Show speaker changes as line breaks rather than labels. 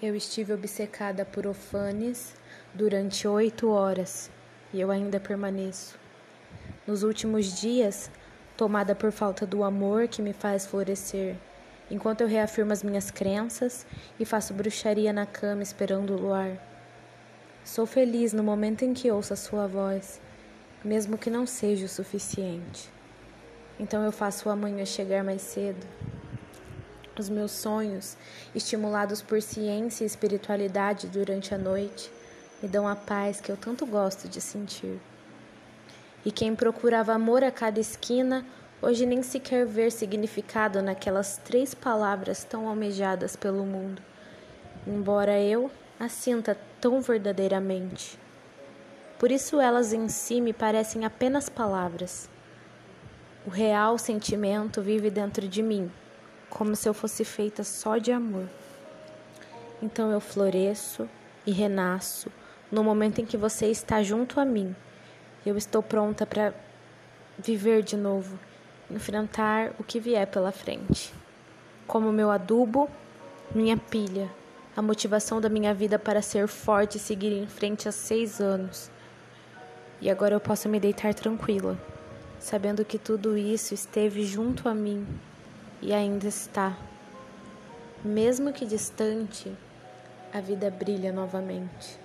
Eu estive obcecada por Ofanes durante oito horas e eu ainda permaneço. Nos últimos dias, tomada por falta do amor que me faz florescer, enquanto eu reafirmo as minhas crenças e faço bruxaria na cama esperando o luar. Sou feliz no momento em que ouço a sua voz, mesmo que não seja o suficiente. Então eu faço o amanhã chegar mais cedo os meus sonhos, estimulados por ciência e espiritualidade durante a noite, me dão a paz que eu tanto gosto de sentir. E quem procurava amor a cada esquina, hoje nem sequer ver significado naquelas três palavras tão almejadas pelo mundo, embora eu as sinta tão verdadeiramente. Por isso elas em si me parecem apenas palavras. O real sentimento vive dentro de mim como se eu fosse feita só de amor. Então eu floresço e renasço no momento em que você está junto a mim. Eu estou pronta para viver de novo, enfrentar o que vier pela frente. Como meu adubo, minha pilha, a motivação da minha vida para ser forte e seguir em frente há seis anos. E agora eu posso me deitar tranquila, sabendo que tudo isso esteve junto a mim e ainda está. Mesmo que distante, a vida brilha novamente.